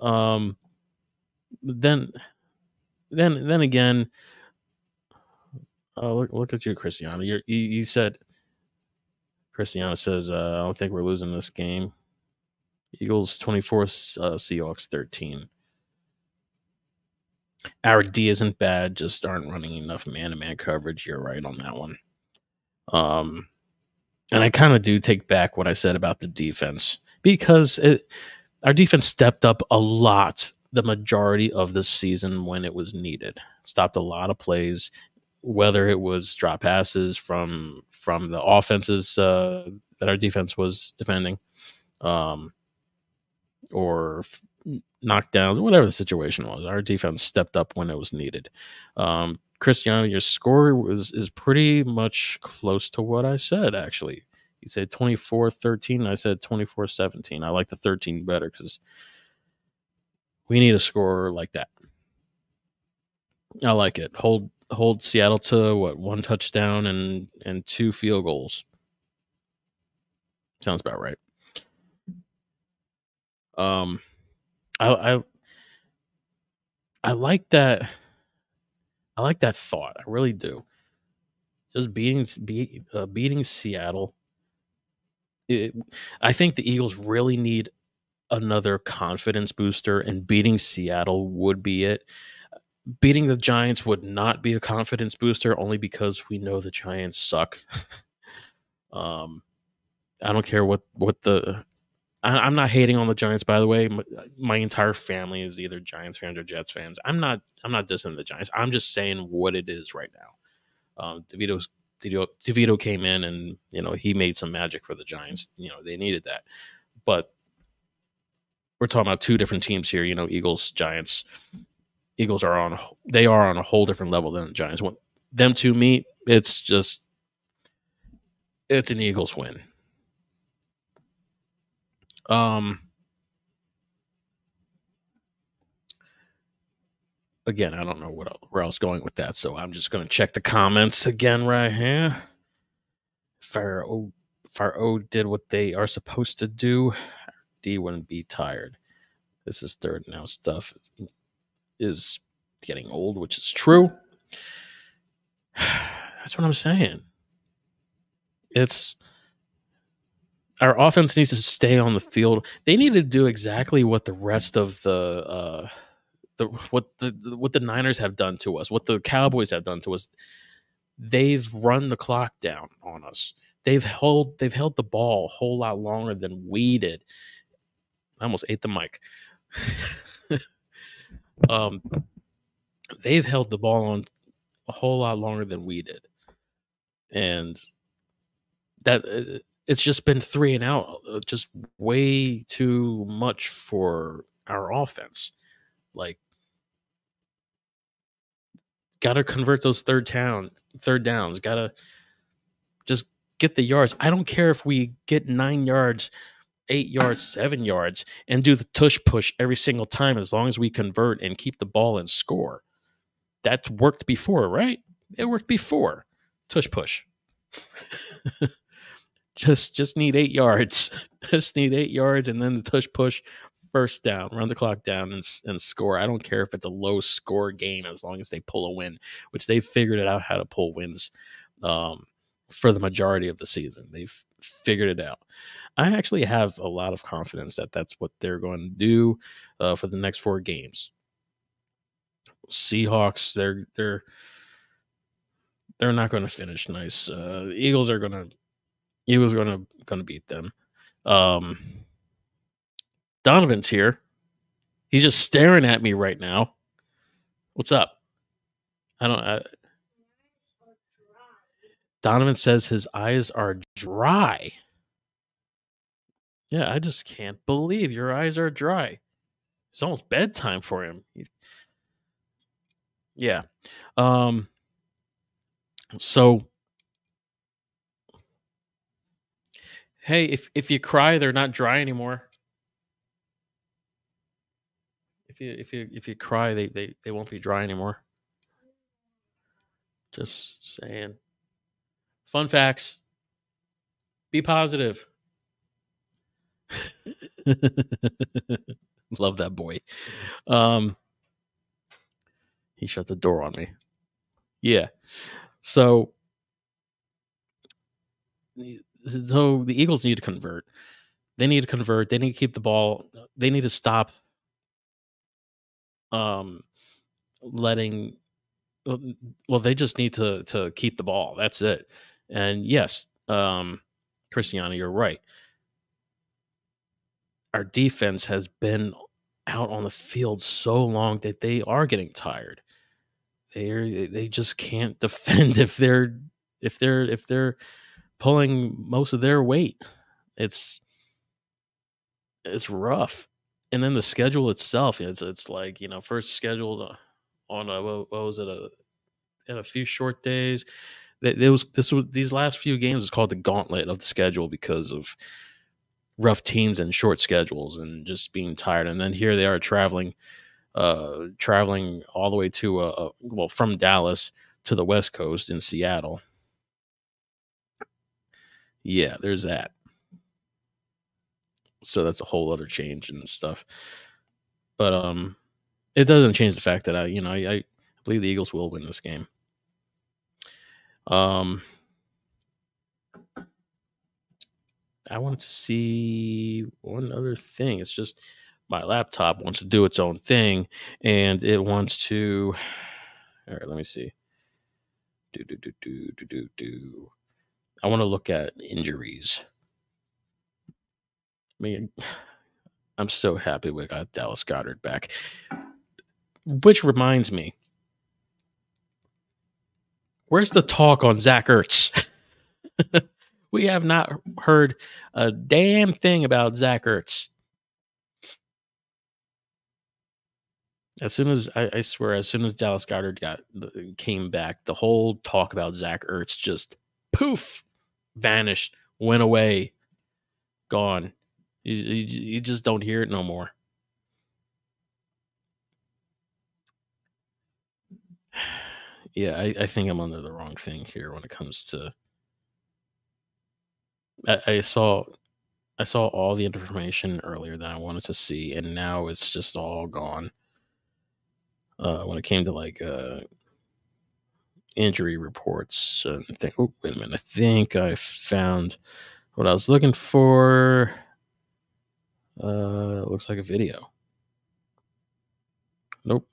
S1: Um, then, then, then again, uh, look, look at you, Cristiano. You're, you, you said, Cristiano says, uh, I don't think we're losing this game. Eagles 24, uh, Seahawks 13. Our D isn't bad, just aren't running enough man to man coverage. You're right on that one. Um, and I kind of do take back what I said about the defense because it, our defense stepped up a lot the majority of the season when it was needed. Stopped a lot of plays, whether it was drop passes from from the offenses uh, that our defense was defending, um, or knockdowns, whatever the situation was. Our defense stepped up when it was needed. Um, Cristiano, your score was is pretty much close to what I said, actually. You said 24 13. I said 24 17. I like the 13 better because we need a score like that. I like it. Hold hold Seattle to what one touchdown and and two field goals. Sounds about right. Um, I I I like that. I like that thought. I really do. Just beating be, uh, beating Seattle. It, I think the Eagles really need another confidence booster, and beating Seattle would be it. Beating the Giants would not be a confidence booster, only because we know the Giants suck. <laughs> um, I don't care what what the. I, am not hating on the Giants, by the way. My, entire family is either Giants fans or Jets fans. I'm not. I'm not dissing the Giants. I'm just saying what it is right now. Um, DeVito's DeVito, DeVito came in and you know he made some magic for the Giants. You know they needed that, but we're talking about two different teams here. You know, Eagles, Giants. Eagles are on. They are on a whole different level than the Giants. When them two meet, it's just it's an Eagles win. Um, again, I don't know what where I was going with that, so I'm just going to check the comments again right here. Fire O, Fire O did what they are supposed to do. D wouldn't be tired. This is third now. Stuff is getting old, which is true. <sighs> That's what I'm saying. It's our offense needs to stay on the field. They need to do exactly what the rest of the uh, the what the, the what the Niners have done to us, what the Cowboys have done to us. They've run the clock down on us. They've held they've held the ball a whole lot longer than we did. I almost ate the mic. <laughs> um, they've held the ball on a whole lot longer than we did, and that uh, it's just been three and out, uh, just way too much for our offense. Like, got to convert those third town, third downs. Got to just get the yards. I don't care if we get nine yards, eight yards, seven yards, and do the tush push every single time as long as we convert and keep the ball and score. That's worked before, right? It worked before. Tush push. <laughs> just just need eight yards. <laughs> just need eight yards, and then the tush push, first down, run the clock down, and and score. I don't care if it's a low score game as long as they pull a win, which they figured it out how to pull wins um, for the majority of the season. They've figured it out. I actually have a lot of confidence that that's what they're going to do uh, for the next four games. Seahawks, they're they're they're not going to finish nice. Uh, Eagles are going to Eagles was going to beat them. Um, Donovan's here. He's just staring at me right now. What's up? I don't. I, Donovan says his eyes are dry. Yeah, I just can't believe your eyes are dry. It's almost bedtime for him. Yeah. Um so hey, if if you cry, they're not dry anymore. If you if you if you cry, they they, they won't be dry anymore. Just saying. Fun facts. Be positive. <laughs> Love that boy. Um, he shut the door on me. Yeah. So, so the Eagles need to convert. They need to convert. They need to keep the ball. They need to stop um letting well they just need to to keep the ball. That's it. And yes, um, you're right. Our defense has been out on the field so long that they are getting tired. They they just can't <laughs> defend if they're if they're if they're pulling most of their weight. It's it's rough. And then the schedule itself, it's it's like you know first scheduled on a what was it a in a few short days there was this was these last few games is called the gauntlet of the schedule because of rough teams and short schedules and just being tired. And then here they are traveling, uh, traveling all the way to uh, well from Dallas to the West Coast in Seattle. Yeah, there's that. So that's a whole other change and stuff. But um it doesn't change the fact that I, you know, I, I believe the Eagles will win this game. Um I wanted to see one other thing. It's just my laptop wants to do its own thing and it wants to all right let me see do do do do do do do i want to look at injuries. I mean <sighs> i'm so happy we got dallas Goedert back. Which reminds me where's the talk on zach ertz? <laughs> We have not heard a damn thing about zach ertz. As soon as I, I, swear, as soon as Dallas Goedert got came back, the whole talk about Zach Ertz just poof, vanished, went away, gone. You, you, you just don't hear it no more. <sighs> Yeah, I, I think I'm under the wrong thing here when it comes to. I, I saw I saw all the information earlier that I wanted to see, and now it's just all gone uh, when it came to like uh, injury reports. And think, oh, wait a minute. I think I found what I was looking for. Uh, looks like a video. Nope.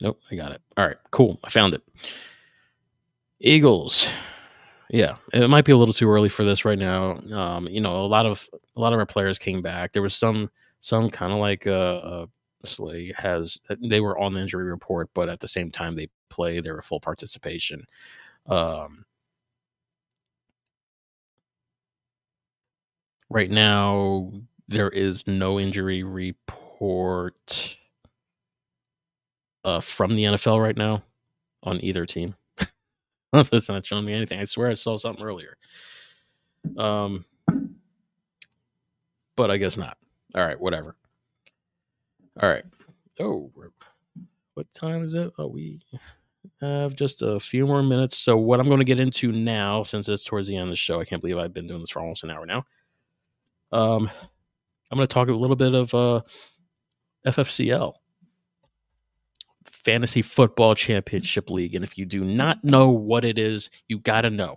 S1: Nope, I got it. All right, cool. I found it. Eagles. Yeah, it might be a little too early for this right now. Um, you know, a lot of a lot of our players came back. There was some some kind of like uh, uh obviously has they were on the injury report, but at the same time they play, they were full participation. Um, right now, there is no injury report uh, from the NFL right now on either team. <laughs> That's not showing me anything. I swear I saw something earlier. Um, but I guess not. All right, whatever. All right. Oh, what time is it? Oh, we have just a few more minutes. So, what I'm going to get into now, since it's towards the end of the show, I can't believe I've been doing this for almost an hour now. Um, I'm going to talk a little bit of uh, FFCL, Fantasy Football Championship League. And if you do not know what it is, you got to know.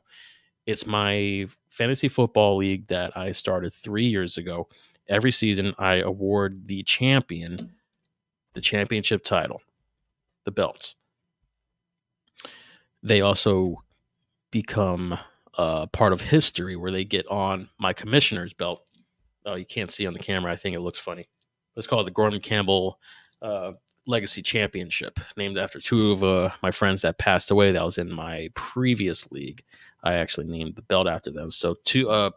S1: It's my fantasy football league that I started three years ago every season I award the champion the championship title, the belts. They also become uh, part of history where they get on my commissioner's belt. Oh, you can't see on the camera. I think it looks funny. Let's call it the Gordon Campbell uh, Legacy Championship, named after two of uh, my friends that passed away. That was in my previous league. I actually named the belt after them. So two, uh,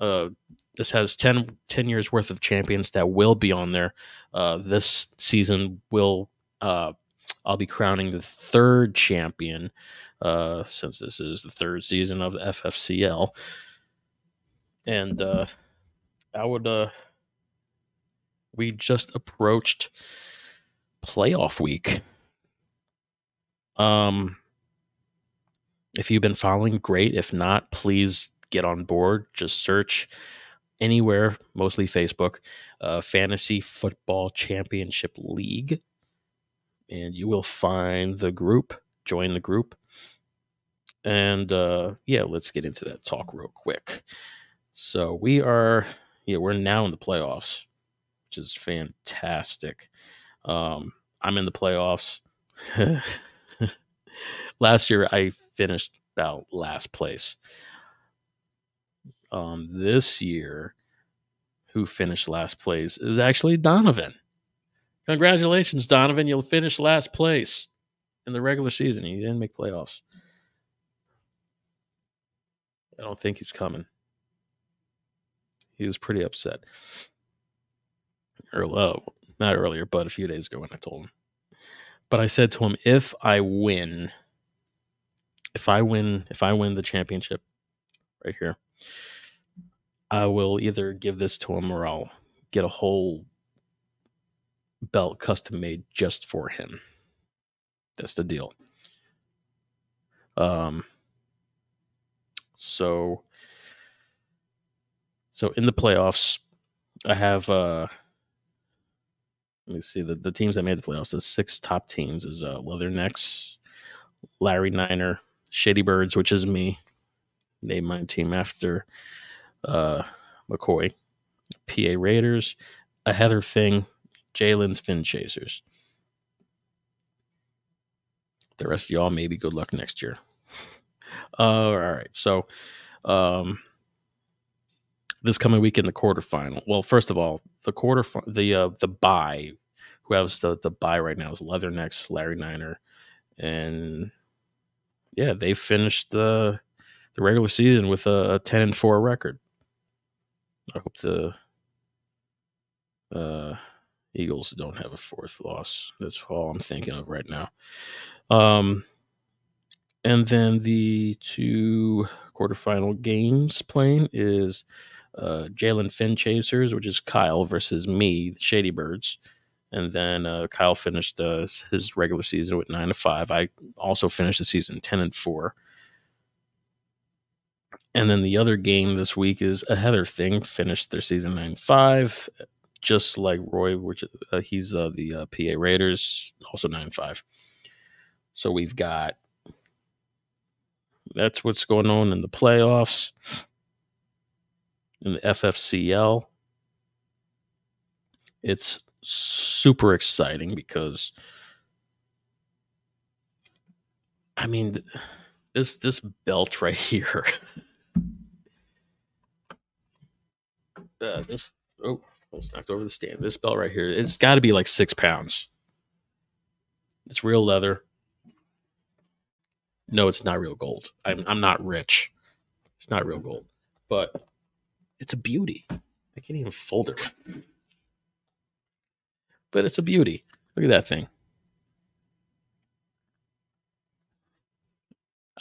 S1: uh, this has 10, 10 years worth of champions that will be on there. Uh, this season will uh, I'll be crowning the third champion uh, since this is the third season of the FFCL. And uh, I would uh, we just approached playoff week. Um, if you've been following, great. If not, please get on board. Just search anywhere, mostly Facebook, uh, Fantasy Football Championship League. And you will find the group, join the group. And uh, yeah, let's get into that talk real quick. So we are, yeah, we're now in the playoffs, which is fantastic. Um, I'm in the playoffs. <laughs> Last year, I finished about last place um, this year who finished last place is actually Donovan. Congratulations, Donovan. You'll finish last place in the regular season. You didn't make playoffs. I don't think he's coming. He was pretty upset. Or, not earlier, but a few days ago when I told him. But I said to him, if I win, if I win, if I win the championship right here, I will either give this to him or I'll get a whole belt custom made just for him. That's the deal. Um, so, so in the playoffs, I have uh, let me see the, the teams that made the playoffs. The six top teams is uh, Leathernecks, Larry Niner, Shady Birds, which is me. Name my team after uh, McCoy, PA Raiders, a Heather Thing, Jalen's Fin Chasers. The rest of y'all, maybe good luck next year. Uh, <laughs> all right. So, um, this coming week in the quarterfinal. Well, first of all, the quarter the uh, the buy, who has the the buy right now is Leathernecks, Larry Niner, and yeah, they finished the the regular season with a, a ten and four record. I hope the uh, Eagles don't have a fourth loss. That's all I'm thinking of right now. Um, and then the two quarterfinal games playing is uh, Jalen Fin Chasers, which is Kyle versus me, Shady Birds. And then uh, Kyle finished uh, his regular season with nine to five. I also finished the season ten and four. And then the other game this week is a Heather thing. Finished their season nine five, just like Roy, which uh, he's uh, the uh, PA Raiders, also nine five. So we've got that's what's going on in the playoffs in the FFCL. It's super exciting because I mean this this belt <laughs> right here. uh, this oh almost knocked over the stand. This belt right here, it's got to be like six pounds. It's real leather. No, it's not real gold. I'm I'm not rich. It's not real gold, but it's a beauty. I can't even fold it. But it's a beauty. Look at that thing.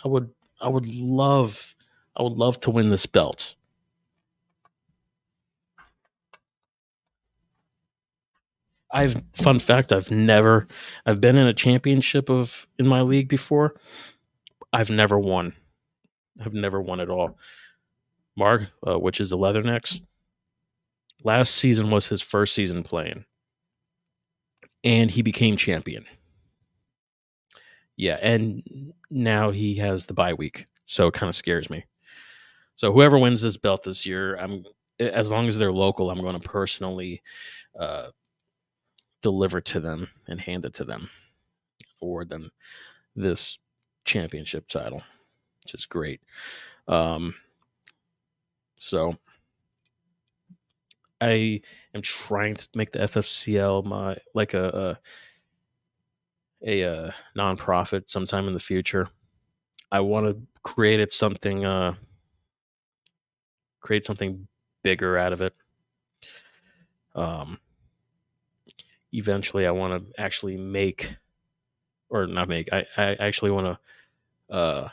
S1: I would I would love I would love to win this belt. I've fun fact I've never I've been in a championship of in my league before. I've never won. I've never won at all. Mark, uh, which is the Leathernecks, last season was his first season playing, and he became champion. Yeah, and now he has the bye week, so it kind of scares me. So whoever wins this belt this year, I'm as long as they're local, I'm going to personally uh, deliver to them and hand it to them, award them this championship title, which is great. Um, so I am trying to make the FFCL my like a a, a, a nonprofit sometime in the future. I want to create it something uh create something bigger out of it. Um eventually I want to actually make or not make I, I actually want to uh,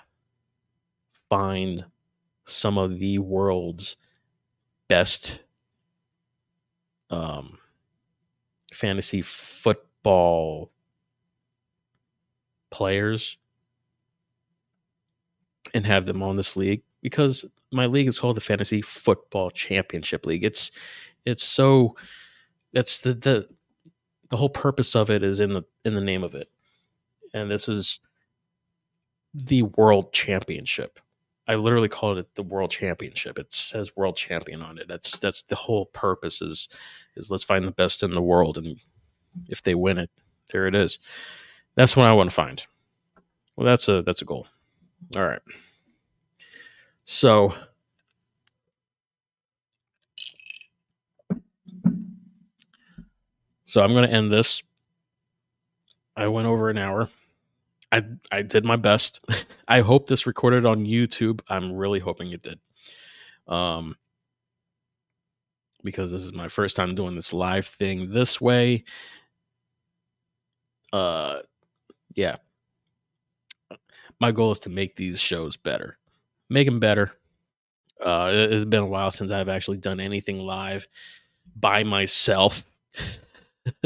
S1: find some of the world's best um, fantasy football players and have them on this league because my league is called the fantasy football championship league. It's it's so that's the the the whole purpose of it is in the in the name of it and this is the world championship. I literally called it the world championship. It says world champion on it. That's that's the whole purpose is is let's find the best in the world and if they win it, there it is. That's what I want to find. Well, that's a that's a goal. All right. So So I'm going to end this. I went over an hour. I I did my best. I hope this recorded on YouTube. I'm really hoping it did. Um because this is my first time doing this live thing this way. Uh yeah. My goal is to make these shows better. Make them better. Uh it's been a while since I've actually done anything live by myself. <laughs>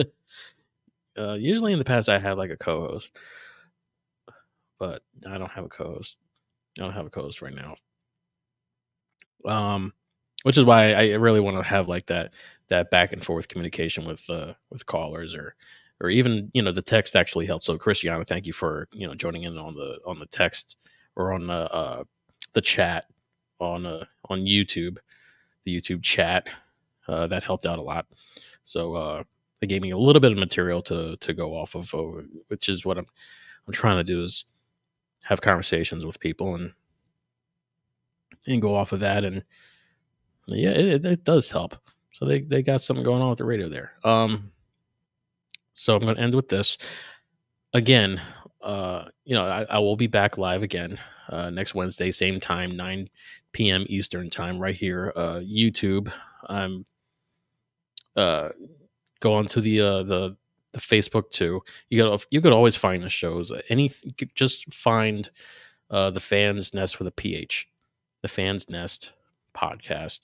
S1: uh usually in the past I have like a co-host but I don't have a co-host. I don't have a co-host right now. Um, which is why I really want to have like that that back and forth communication with uh with callers or or even you know the text actually helps. So Christiana, thank you for you know joining in on the on the text or on the uh, the chat on uh, on YouTube, the YouTube chat. Uh, that helped out a lot. So uh, they gave me a little bit of material to to go off of, uh, which is what I'm I'm trying to do is have conversations with people and and go off of that and yeah it, it does help. So they, they got something going on with the radio there. Um so i'm going to end with this. Again uh you know i, I will be back live again uh next wednesday same time 9 p.m eastern time right here uh youtube. I'm uh go on to the uh the the facebook too you got you could always find the shows any just find uh the Phan's Nest with a ph the Phan's Nest podcast.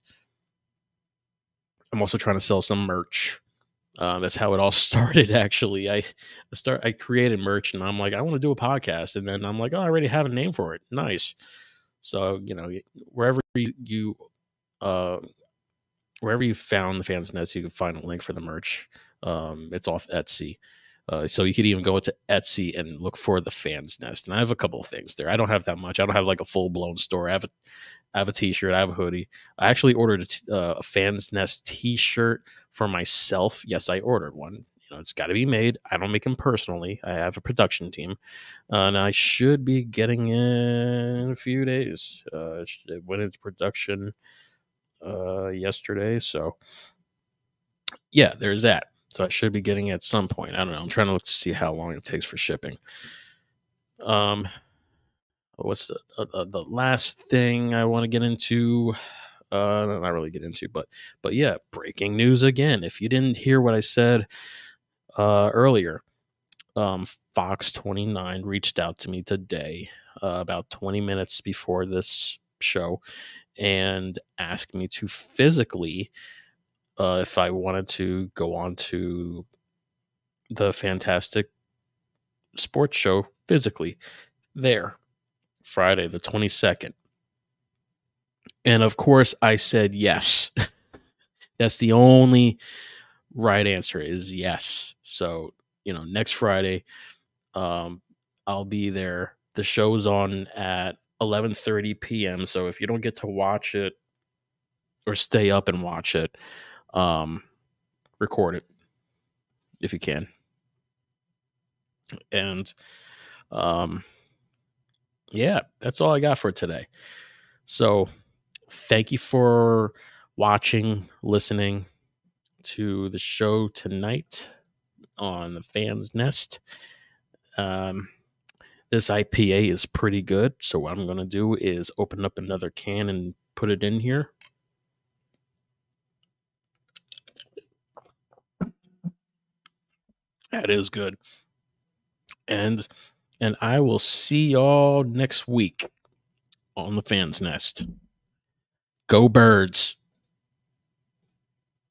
S1: I'm also trying to sell some merch. Uh, that's how it all <laughs> started. Actually, I start I created merch, and I'm like, I want to do a podcast, and then I'm like, oh, I already have a name for it. Nice. So you know, wherever you, uh, wherever you found the Phan's Nest, you can find a link for the merch. Um, it's off Etsy. Uh, so you could even go to Etsy and look for the Phan's Nest. And I have a couple of things there. I don't have that much. I don't have like a full blown store. I have a, I have a T-shirt. I have a hoodie. I actually ordered a, t- uh, a Phan's Nest T-shirt for myself. Yes, I ordered one. You know, it's got to be made. I don't make them personally. I have a production team, uh, and I should be getting in a few days. Uh, it went into production uh, yesterday, so yeah, there's that. So I should be getting it at some point. I don't know. I'm trying to look to see how long it takes for shipping. Um, what's the uh, uh the last thing I want to get into? Uh, not really get into, but but yeah, breaking news again. If you didn't hear what I said uh, earlier, um, Fox 29 reached out to me today, uh, about 20 minutes before this show, and asked me to physically uh, if I wanted to go on to the fantastic sports show physically there Friday the 22nd. And of course I said yes. <laughs> That's the only right answer is yes. So, you know, next Friday um I'll be there. The show's on at 11:30 p.m. So if you don't get to watch it or stay up and watch it, um, record it if you can. And um, yeah, that's all I got for today. So thank you for watching, listening to the show tonight on the Phan's Nest. Um, this IPA is pretty good. So, what I'm going to do is open up another can and put it in here. That is good. And and I will see y'all next week on the Phan's Nest. Go birds.